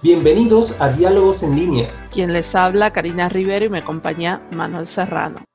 Bienvenidos a Diálogos en línea. Quien les habla, Karina Rivero y me acompaña Manuel Serrano.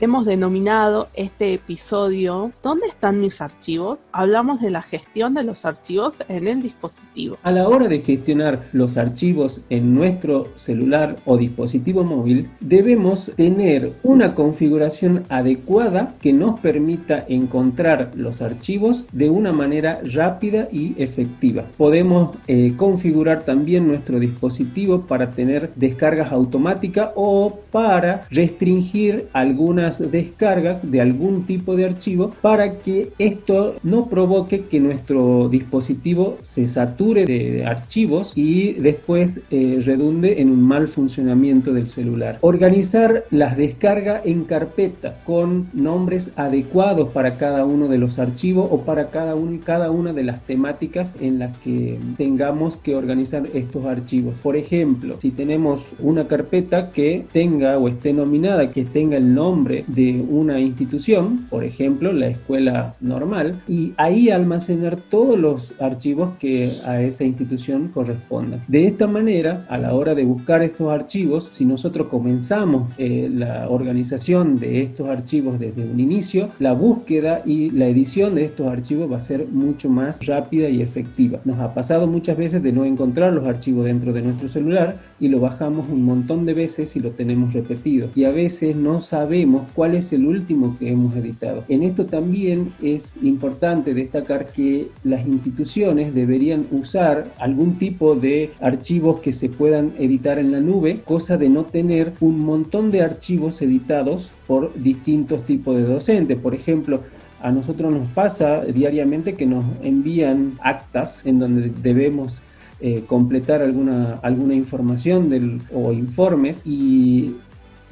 Hemos denominado este episodio ¿Dónde están mis archivos? Hablamos de la gestión de los archivos en el dispositivo. A la hora de gestionar los archivos en nuestro celular o dispositivo móvil, debemos tener una configuración adecuada que nos permita encontrar los archivos de una manera rápida y efectiva. Podemos eh, configurar también nuestro dispositivo para tener descargas automáticas o para restringir algunas descarga de algún tipo de archivo para que esto no provoque que nuestro dispositivo se sature de archivos y después eh, redunde en un mal funcionamiento del celular. Organizar las descargas en carpetas con nombres adecuados para cada uno de los archivos o para cada una de las temáticas en las que tengamos que organizar estos archivos. Por ejemplo, si tenemos una carpeta que tenga o esté nominada, que tenga el nombre de una institución, por ejemplo, la escuela normal, y ahí almacenar todos los archivos que a esa institución correspondan. De esta manera, a la hora de buscar estos archivos, si nosotros comenzamos eh, la organización de estos archivos desde un inicio, la búsqueda y la edición de estos archivos va a ser mucho más rápida y efectiva. Nos ha pasado muchas veces de no encontrar los archivos dentro de nuestro celular y lo bajamos un montón de veces y lo tenemos repetido. Y a veces no sabemos cuál es el último que hemos editado. En esto también es importante destacar que las instituciones deberían usar algún tipo de archivos que se puedan editar en la nube, cosa de no tener un montón de archivos editados por distintos tipos de docentes. Por ejemplo, a nosotros nos pasa diariamente que nos envían actas en donde debemos eh, completar alguna, alguna información del, o informes y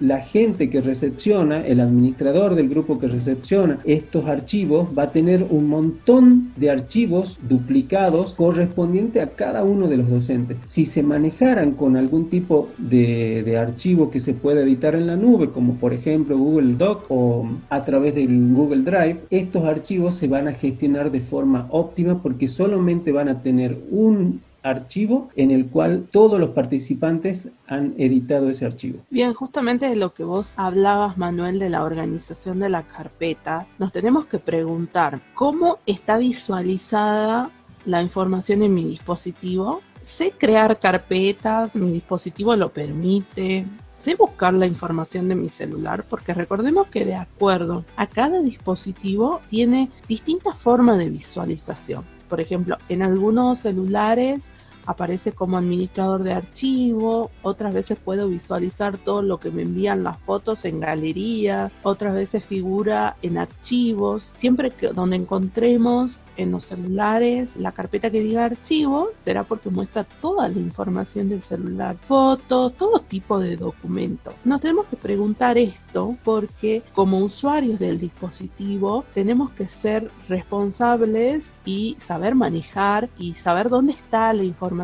la gente que recepciona, el administrador del grupo que recepciona estos archivos va a tener un montón de archivos duplicados correspondiente a cada uno de los docentes. Si se manejaran con algún tipo de, archivo que se pueda editar en la nube, como por ejemplo Google Doc o a través del Google Drive, estos archivos se van a gestionar de forma óptima porque solamente van a tener un archivo en el cual todos los participantes han editado ese archivo. Bien, justamente de lo que vos hablabas, Manuel, de la organización de la carpeta, nos tenemos que preguntar cómo está visualizada la información en mi dispositivo. Sé crear carpetas, mi dispositivo lo permite, sé buscar la información de mi celular porque recordemos que de acuerdo a cada dispositivo tiene distintas formas de visualización. Por ejemplo, en algunos celulares aparece como administrador de archivo, otras veces puedo visualizar todo lo que me envían las fotos en galería, otras veces figura en archivos, siempre que donde encontremos en los celulares la carpeta que diga archivo será porque muestra toda la información del celular, fotos, todo tipo de documentos. Nos tenemos que preguntar esto porque como usuarios del dispositivo tenemos que ser responsables y saber manejar y saber dónde está la información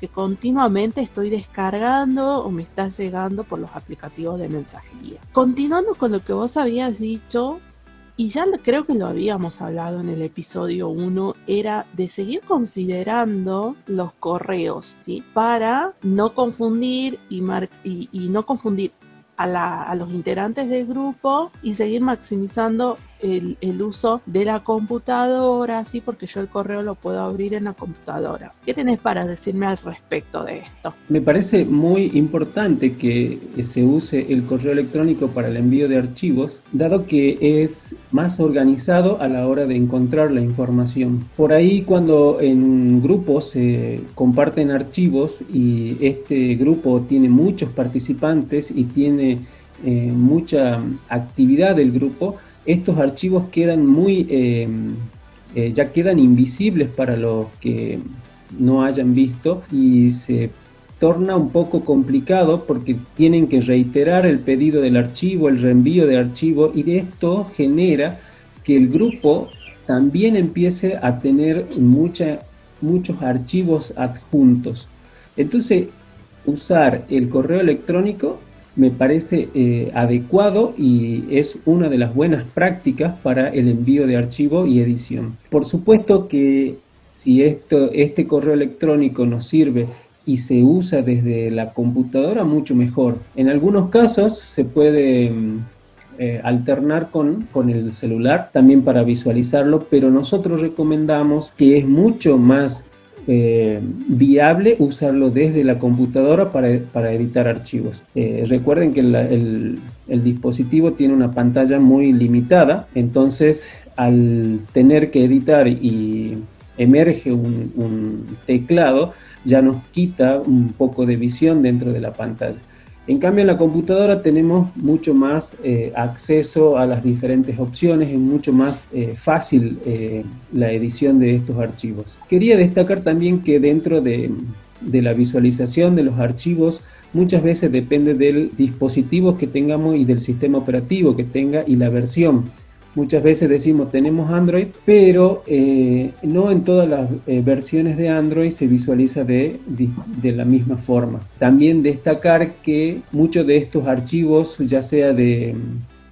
que continuamente estoy descargando o me está llegando por los aplicativos de mensajería. Continuando con lo que vos habías dicho, y ya creo que lo habíamos hablado en el episodio 1, era de seguir considerando los correos. Para no confundir y, y, no confundir a, a, los integrantes del grupo y seguir maximizando el, uso de la computadora, sí, porque yo el correo lo puedo abrir en la computadora. ¿Qué tenés para decirme al respecto de esto? Me parece muy importante que se use el correo electrónico para el envío de archivos, dado que es más organizado a la hora de encontrar la información. Por ahí cuando en un grupo se comparten archivos y este grupo tiene muchos participantes y tiene eh, mucha actividad del grupo, estos archivos quedan muy, eh, eh, ya quedan invisibles para los que no hayan visto y se torna un poco complicado porque tienen que reiterar el pedido del archivo, el reenvío de archivo y de esto genera que el grupo también empiece a tener muchos archivos adjuntos. Entonces, usar el correo electrónico me parece eh, adecuado y es una de las buenas prácticas para el envío de archivo y edición. Por supuesto que Si esto, este correo electrónico nos sirve y se usa desde la computadora, mucho mejor. En algunos casos se puede mm, eh, alternar con, con el celular también para visualizarlo, pero nosotros recomendamos que es mucho más eh, viable usarlo desde la computadora para, para editar archivos. Eh, recuerden que el, el, dispositivo tiene una pantalla muy limitada, entonces al tener que editar y emerge un, un teclado, ya nos quita un poco de visión dentro de la pantalla. En cambio, en la computadora tenemos mucho más eh, acceso a las diferentes opciones, es mucho más eh, fácil eh, la edición de estos archivos. Quería destacar también que dentro de, de la visualización de los archivos, muchas veces depende del dispositivo que tengamos y del sistema operativo que tenga y la versión. Muchas veces decimos tenemos Android, pero eh, no en todas las eh, versiones de Android se visualiza de, de, la misma forma. También destacar que muchos de estos archivos, ya sea de,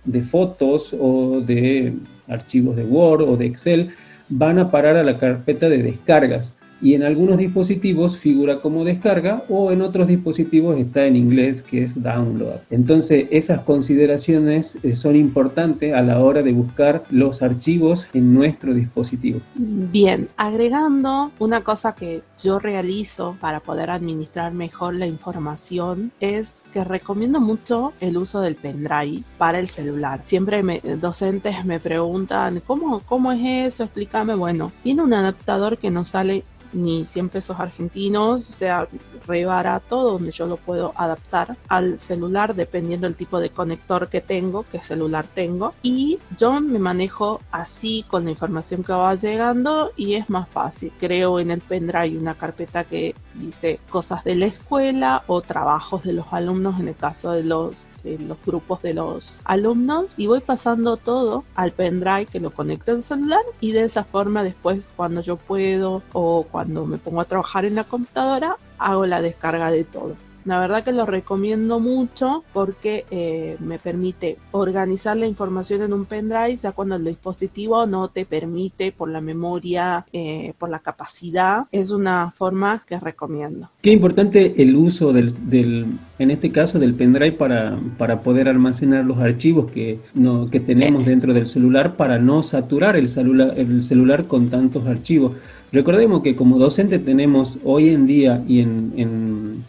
de fotos o de archivos de Word o de Excel, van a parar a la carpeta de descargas y en algunos dispositivos figura como descarga o en otros dispositivos está en inglés que es download. Entonces esas consideraciones eh, son importantes a la hora de buscar los archivos en nuestro dispositivo. Bien, agregando una cosa que yo realizo para poder administrar mejor la información es que recomiendo mucho el uso del pendrive para el celular. Siempre me, docentes me preguntan, ¿cómo, ¿cómo es eso? Explícame. Bueno, tiene un adaptador que no sale ni 100 pesos argentinos, o sea, re barato, donde yo lo puedo adaptar al celular dependiendo del tipo de conector que tengo, qué celular tengo. Y yo me manejo así con la información que va llegando y es más fácil. Creo en el pendrive una carpeta que dice cosas de la escuela o trabajos de los alumnos en el caso de los en los grupos de los alumnos y voy pasando todo al pendrive que lo conecto al celular y de esa forma después cuando yo puedo o cuando me pongo a trabajar en la computadora hago la descarga de todo. La verdad que lo recomiendo mucho porque eh, me permite organizar la información en un pendrive ya cuando el dispositivo no te permite por la memoria, eh, por la capacidad. Es una forma que recomiendo. Qué importante el uso del, del en este caso del pendrive para, para poder almacenar los archivos que, no, que tenemos eh. dentro del celular para no saturar el celular, el celular con tantos archivos. Recordemos que como docente tenemos hoy en día y en, en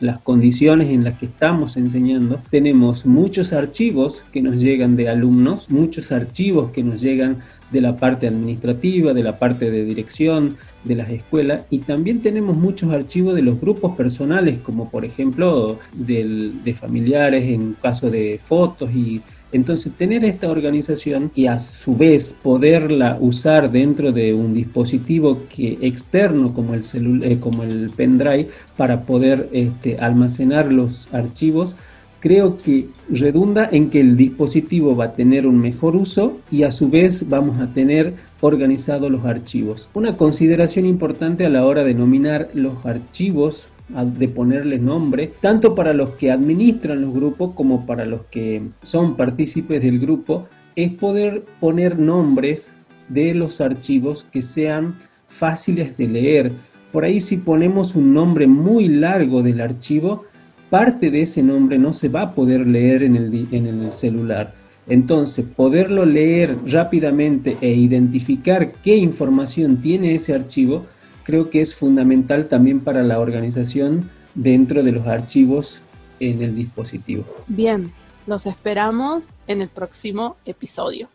las condiciones en las que estamos enseñando, tenemos muchos archivos que nos llegan de alumnos, muchos archivos que nos llegan de la parte administrativa, de la parte de dirección, de las escuelas, y también tenemos muchos archivos de los grupos personales, como por ejemplo de familiares en caso de fotos y entonces, tener esta organización y a su vez poderla usar dentro de un dispositivo que externo como el, eh, como el pendrive para poder este, almacenar los archivos, creo que redunda en que el dispositivo va a tener un mejor uso y a su vez vamos a tener organizados los archivos. Una consideración importante a la hora de nominar los archivos de ponerle nombre, tanto para los que administran los grupos como para los que son partícipes del grupo, es poder poner nombres de los archivos que sean fáciles de leer. Por ahí si ponemos un nombre muy largo del archivo, parte de ese nombre no se va a poder leer en el, celular. Entonces, poderlo leer rápidamente e identificar qué información tiene ese archivo creo que es fundamental también para la organización dentro de los archivos en el dispositivo. Bien, los esperamos en el próximo episodio.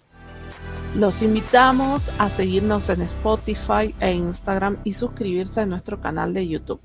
Los invitamos a seguirnos en Spotify e Instagram y suscribirse a nuestro canal de YouTube.